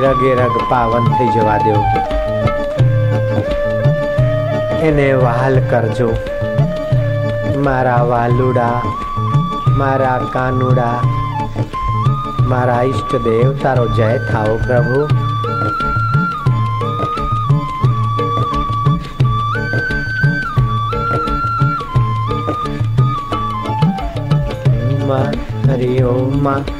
રગે રગ પાવન થઈ જવા દો. એને વહાલ કરજો. મારા વાલુડા, મારા કાનુડા, મારા ઈષ્ટ દેવ, તારો જય થાઓ પ્રભુ. હરિ ઓમ. હરિ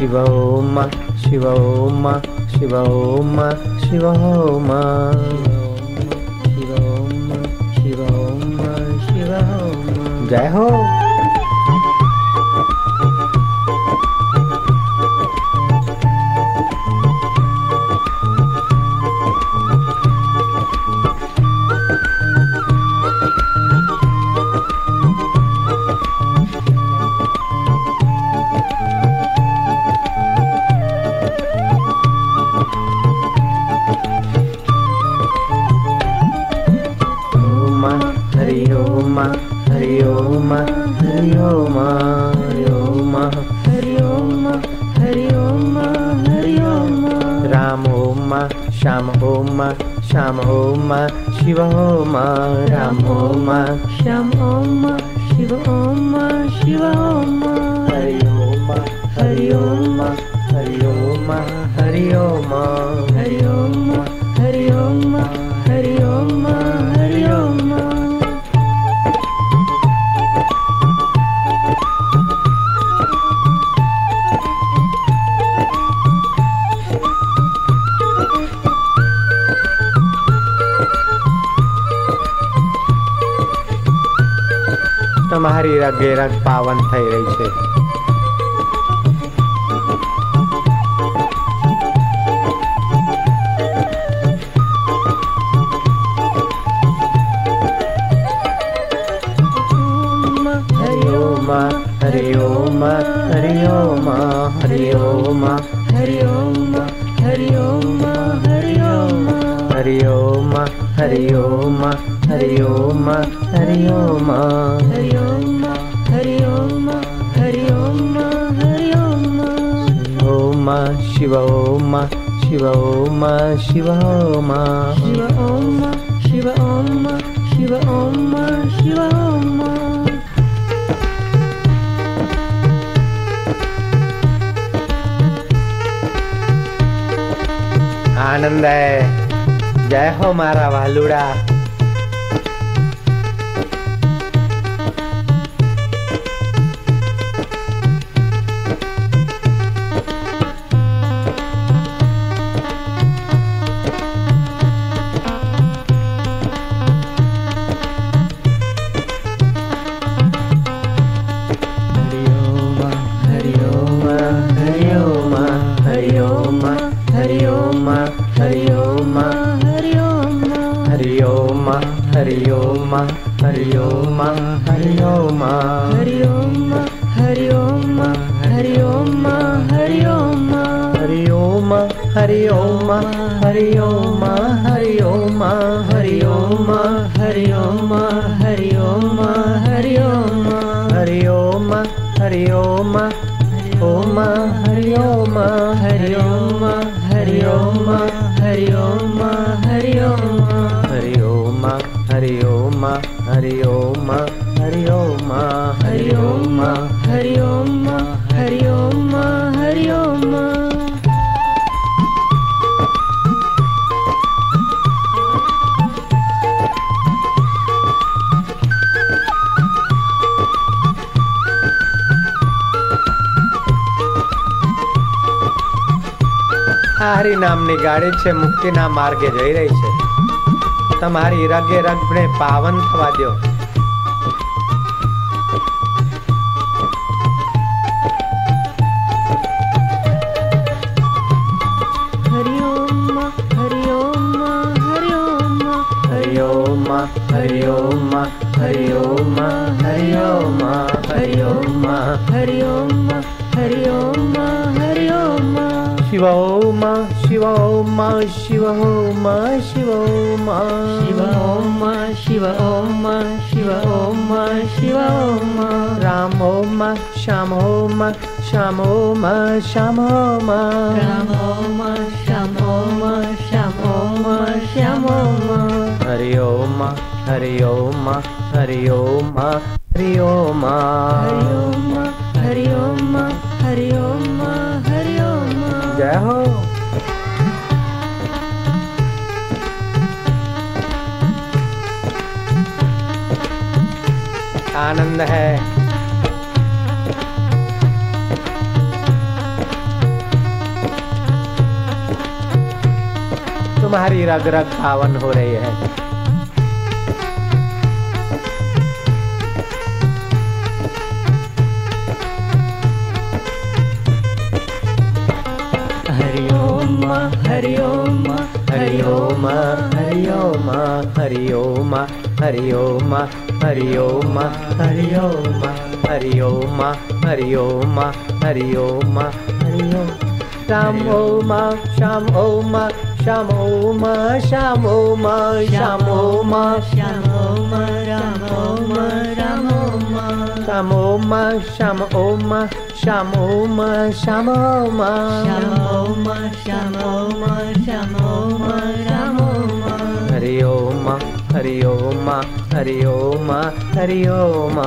শিবা ওম মা শিবা ওম মা শিবা ওম মা শিবা ওম মা শিবা ওম মা শিবা ওম মা শিবা ওম মা জয় হোক। हरि ओम हरि ओम हरि ओं हरि ओम्। हरि ओं राम ओ श्याम ओं श्याम ओं शिव म राम म श्याम ओ शिवोम शिव हरि ओं हरि ओं हरि ओम हरि ओम। મારી રગે રગેરગ પાવન થઈ રહી છે. હરે ઓમ હરે ઓમ હરે ઓમ હરે ઓમ હરે ઓમ હરે ઓમ હરે ઓમ હરે ઓમ હરે ઓમ हरि ओम हरि ओम हरि ओम हरि शिव ओम शिव ओम शिव ओम शिव ओम शिव ओम शिव ओम शिव ओम आनंद है। जय हो मारा भालूड़ा हरि ओम ओम हरि ओम हरि ओम हरि ओम हरि ओम हरि ओम हरि ओम हरि ओम हरि ओम हरि ओम हरि ओम हरि ओम हरि ओम हरि ओम હારી નામની ગાડી છે મુક્તિના માર્ગે જઈ રહી છે. તમારી રગે રગને પાવન થવા દો. હરિ ઓમ હરિ ઓમ હરિ ઓમ હરિ ઓમ હરિ ઓમ હરિ ઓમ शिव ओम शिव म शिव म शिव म शिवोम शिवोम शिवोम शिवोम। शिव म रामो म श्यामो म श्याम म श्याम म रामो म श्यामो म श्याम म श्याम म हरि ओम हरि ओम हरि ओम हरि ओम हरि ओम हरि ओम हरि ओम जय हो? आनंद है। तुम्हारी रग रग पावन हो रही है। हरि ओम हरि ओम हरि ओम हरि ओम हरि ओम हरि ओम हरि ओम हरि ओम हरि ओम हरि ओम हरि ओम राम ओम श्याम ओम श्याम ओम श्याम ओम श्याम ओम श्याम श्याम ओम श्याम ओम श्याम ओम श्याम ओम श्याम ओम श्याम ओम श्याम ओम श्याम ओम हरि ओम हरि ओम हरि ओम हरि ओम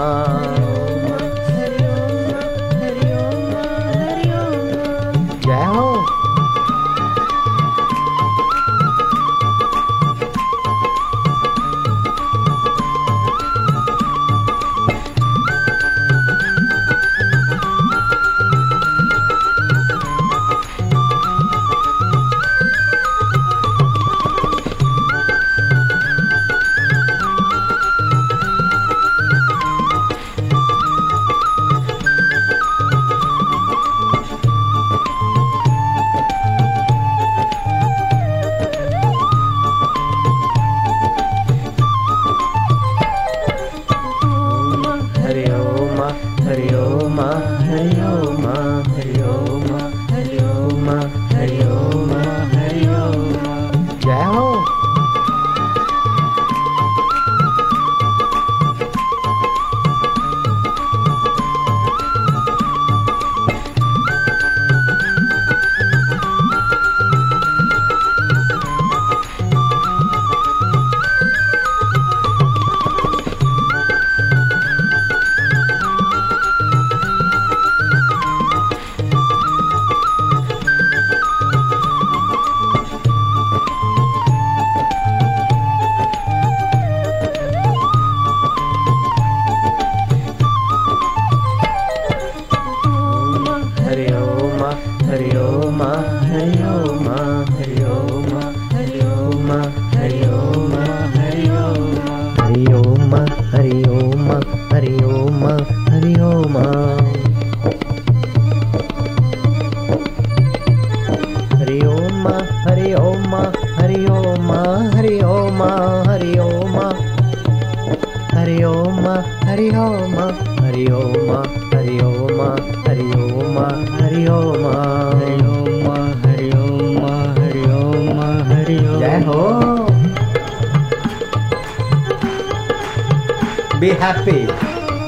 happy,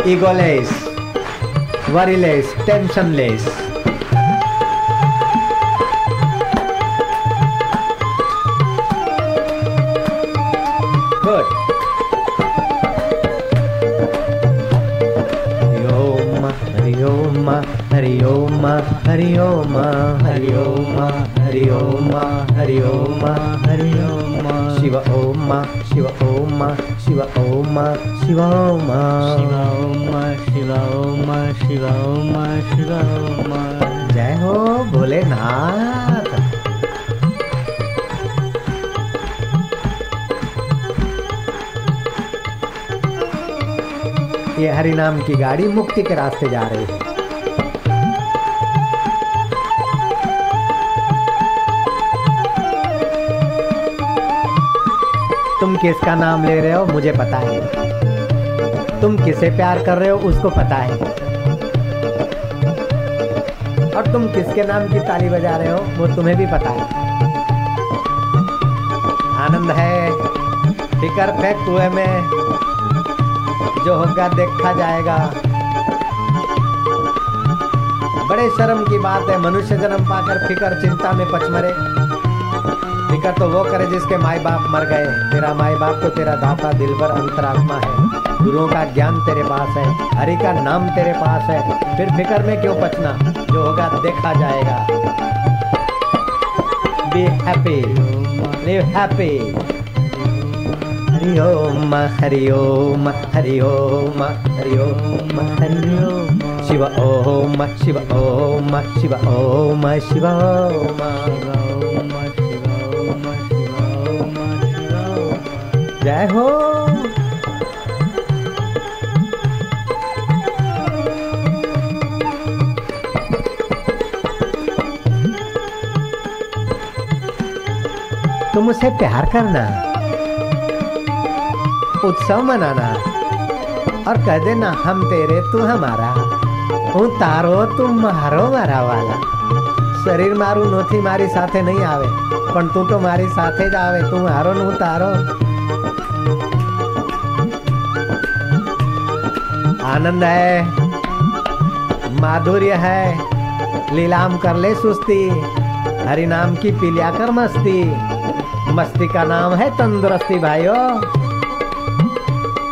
egoless, worryless, tensionless. Good. Hari Om, Hari Om, Hari Om, Hari Om, Hari Hari Om Hari Om Hari Om Shiv Om Shiv Om Shiv Om Shiv Om Shiv Om Shiv Om Shiv Om Shiv ओम जय हो भोलेनाथ। ये हरि नाम की गाड़ी मुक्ति के रास्ते जा रही है। तुम किसका नाम ले रहे हो मुझे पता है। तुम किसे प्यार कर रहे हो उसको पता है। और तुम किसके नाम की ताली बजा रहे हो वो तुम्हें भी पता है। आनंद है, फिकर फेंक कुएँ में, जो होगा देखा जाएगा। बड़े शर्म की बात है, मनुष्य जन्म पाकर फिकर चिंता में पचमरे। फिकर तो वो करे जिसके माए बाप मर गए। तेरा माई बाप तो तेरा दाता दिलबर अंतरात्मा है। गुरुओं का ज्ञान तेरे पास है, हरि का नाम तेरे पास है। फिर फिकर में क्यों बचना? जो होगा देखा जाएगा। Be happy live happy Hari Om Hari Om Hari Om Hari Om Hari Om Shiv Om Shiv Om Shiv Om Shiv Om. Shiv जय हो तुम उसे प्यार करना उत्सव मनाना और कह देना हम तेरे तू हमारा હું તારો તું મારો મારા વાલા શરીર મારું નથી મારી સાથે નહીં આવે પણ તું તો મારી સાથે જ આવે તું મારો ને હું તારો आनंद है। माधुर्य है। लीलाम कर ले सुस्ती। हरि नाम की पिलिया कर मस्ती। मस्ती का नाम है तंदुरुस्ती भाइयों।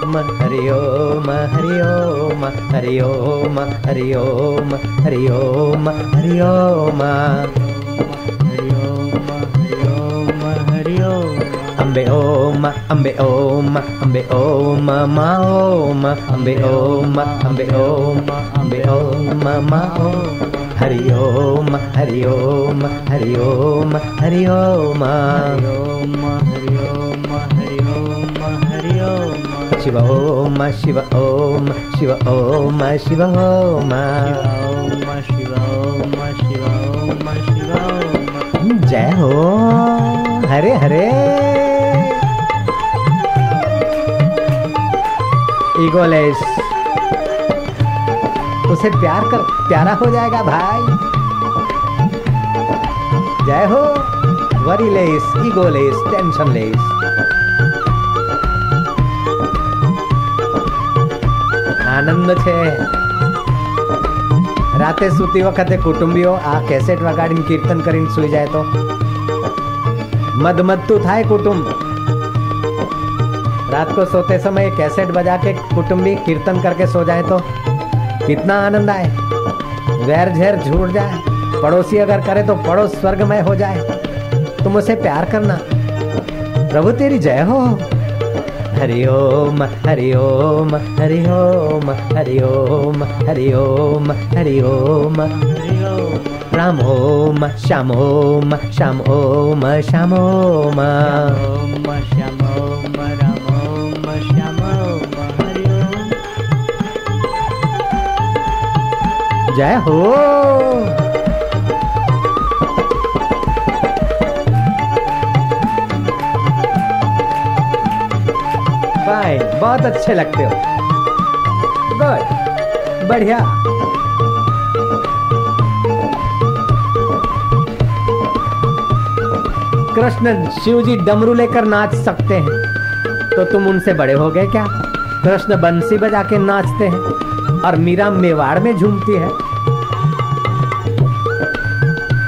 म हरि ओम हरि ओम हरि ओम हरि ओम हरि ओम हरि ओम हरि ओम Ambe Om, Ambe Om, Ambe Om, Ma Om, Ambe Om, Ambe Om, Ambe Om, Ma Om. Hari Om, Hari Om, Hari Om, Hari Om, Hari Om, Hari Om, Hari Om, Hari Om. Shiva Om, Shiva Om, Shiva Om, Shiva Om. Shiva Om, Shiva Om, Shiva Om, Shiva Om. जय हो egoless उसे प्यार कर प्यारा हो जाएगा भाई जय हो वरीलेस ईगोलेस टेंशनलेस આનંદ છે રાતે સૂતી વખતે કુટુંબીઓ આ કેસેટ વગાડીને કીર્તન કરીને સુઈ જાય તો मदमत्तू થાય कुटुंब रात को सोते समय कैसेट बजा के कुटुंबी कीर्तन करके सो जाए तो कितना आनंद आए। वैर झेर झूठ जाए। पड़ोसी अगर करे तो पड़ोस स्वर्गमय हो जाए। तुम उसे प्यार करना। प्रभु तेरी जय हो। हरि ओम हरि ओम हरि ओम हरि ओम हरि ओम हरि ओम। राम ओम, श्याम ओम श्याम ओम श्याम ओम। श्याम ओम राम ओम जय हो। फाइन बहुत अच्छे लगते हो। गुड बढ़िया। कृष्ण शिव जी डमरू लेकर नाच सकते हैं। तो तुम उनसे बड़े हो गए क्या? कृष्ण बंसी बजा के नाचते हैं। और मीरा मेवाड़ में झूमती है।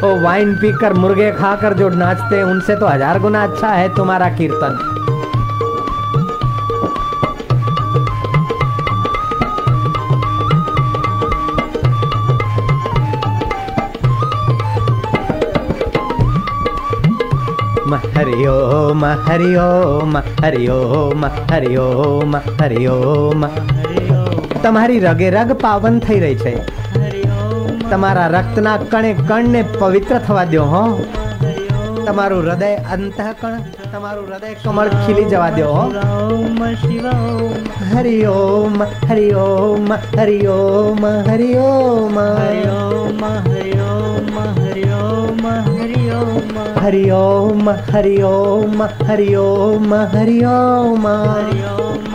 ओ वाइन पीकर मुर्गे खाकर जो नाचते हैं, उनसे तो हज़ार गुना अच्छा है तुम्हारा कीर्तन। म हरि ओम हरि ओम हरि ओम हरि તમારી રગે રગ પાવન થઈ રહી છે. તમારા રક્તના કણે કણને પવિત્ર થવા દો હો. તમારું હૃદય અંતઃકણ, તમારું હૃદય કમળ ખીલી જવા દો હો. હરિ ઓમ હરિ ઓમ હરિ ઓમ હરિ ઓમ હરિ ઓમ હરિ ઓમ હરિ ઓમ હરિ ઓમ હરિ ઓમ હરિ ઓમ હરિ ઓમ હરિ ઓમ હરિ ઓમ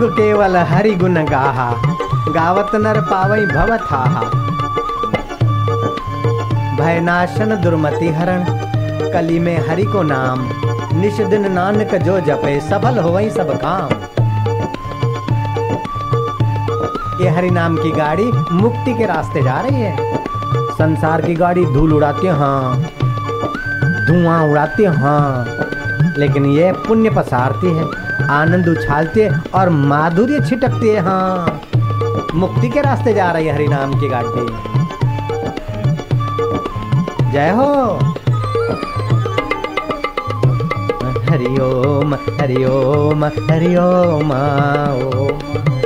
कलयुग केवल हरि गुण गाहा, गावत नर पावई भव थाहा भयनाशन दुर्मति हरण, कली में हरि को नाम निश दिन नानक जो जपे सफल हो वही सब काम। ये हरि नाम की गाड़ी मुक्ति के रास्ते जा रही है। संसार की गाड़ी धूल उड़ाती है धुआँ उड़ाती हाँ। लेकिन ये पुण्य पसारती है। आनंद उछालते और माधुर्य छिटकते है। मुक्ति के रास्ते जा रही है हरि नाम की गाड़ी। जय हो। हरिओम हरिओम हरिओम हरि ओम ओम